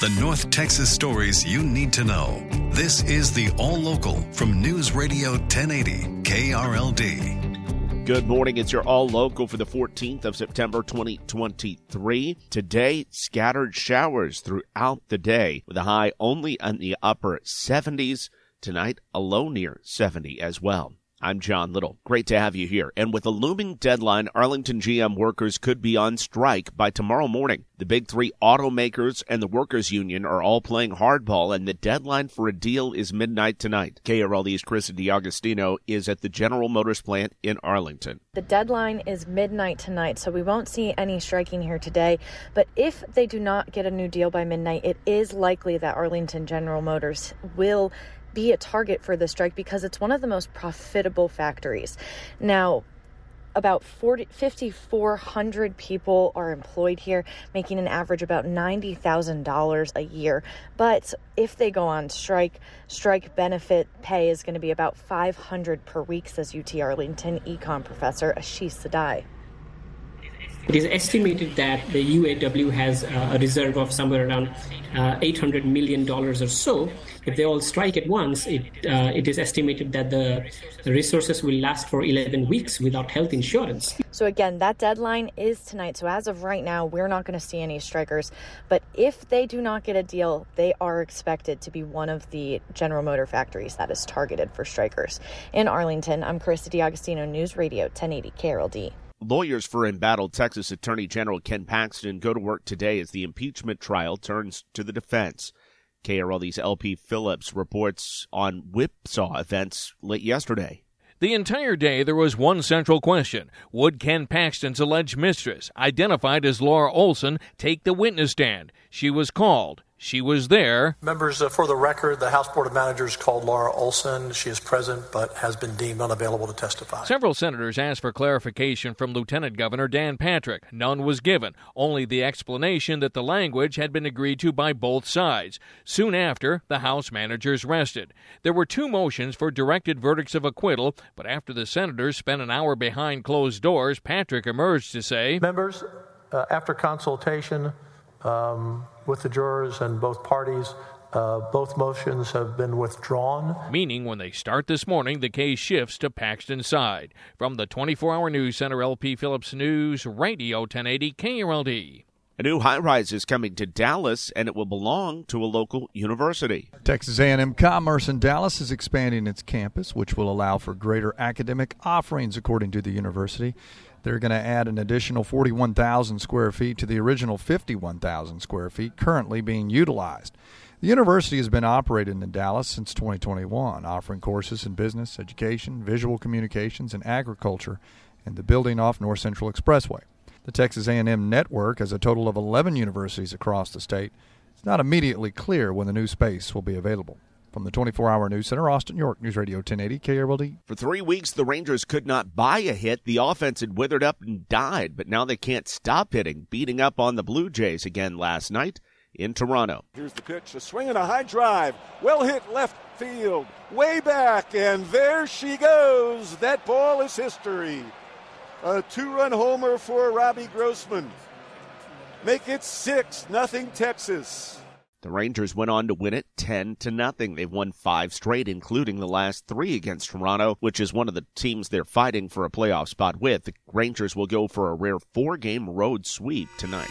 The North Texas stories you need to know. This is the All Local from News Radio 1080 KRLD. Good morning. It's your All Local for the 14th of September 2023. Today, scattered showers throughout the day with a high only in the upper 70s. Tonight, a low near 70 as well. I'm John Little. Great to have you here. And with a looming deadline, Arlington GM workers could be on strike by tomorrow morning. The big three automakers and the workers union are all playing hardball, and the deadline for a deal is midnight tonight. KRLD's Chris DiAgostino is at the General Motors plant in Arlington. The deadline is midnight tonight, so we won't see any striking here today. But if they do not get a new deal by midnight, it is likely that Arlington General Motors will be a target for the strike because it's one of the most profitable factories. Now, about 5,400 people are employed here, making an average about $90,000 a year. But if they go on strike, strike benefit pay is going to be about 500 per week, says UT Arlington econ professor Ashish Sedai. It is estimated that the UAW has uh, a reserve of somewhere around uh, $800 million or so. If they all strike at once, it, uh, it is estimated that the, resources will last for 11 weeks without health insurance. So, again, that deadline is tonight. So, as of right now, we're not going to see any strikers. But if they do not get a deal, they are expected to be one of the General Motor factories that is targeted for strikers. In Arlington, I'm Carissa DiAgostino, News Radio 1080 KRLD. Lawyers for embattled Texas Attorney General Ken Paxton go to work today as the impeachment trial turns to the defense. KRLD's LP Phillips reports on whipsaw events late yesterday. The entire day, there was one central question Would Ken Paxton's alleged mistress, identified as Laura Olson, take the witness stand? She was called. She was there. Members, uh, for the record, the House Board of Managers called Laura Olson. She is present but has been deemed unavailable to testify. Several senators asked for clarification from Lieutenant Governor Dan Patrick. None was given, only the explanation that the language had been agreed to by both sides. Soon after, the House managers rested. There were two motions for directed verdicts of acquittal, but after the senators spent an hour behind closed doors, Patrick emerged to say Members, uh, after consultation, um, with the jurors and both parties. Uh, both motions have been withdrawn. Meaning, when they start this morning, the case shifts to Paxton's side. From the 24 hour news center, LP Phillips News, Radio 1080 KRLD. A new high-rise is coming to Dallas, and it will belong to a local university. Texas A&M Commerce in Dallas is expanding its campus, which will allow for greater academic offerings, according to the university. They're going to add an additional 41,000 square feet to the original 51,000 square feet currently being utilized. The university has been operating in Dallas since 2021, offering courses in business, education, visual communications, and agriculture in the building off North Central Expressway. The Texas A&M network has a total of 11 universities across the state. It's not immediately clear when the new space will be available. From the 24 hour news center, Austin, York, News Radio 1080 KRLD. For three weeks, the Rangers could not buy a hit. The offense had withered up and died, but now they can't stop hitting, beating up on the Blue Jays again last night in Toronto. Here's the pitch, a swing and a high drive. Well hit left field, way back, and there she goes. That ball is history. A two run homer for Robbie Grossman. Make it 6 nothing Texas. The Rangers went on to win it 10 to nothing. They've won 5 straight including the last 3 against Toronto, which is one of the teams they're fighting for a playoff spot with. The Rangers will go for a rare 4-game road sweep tonight.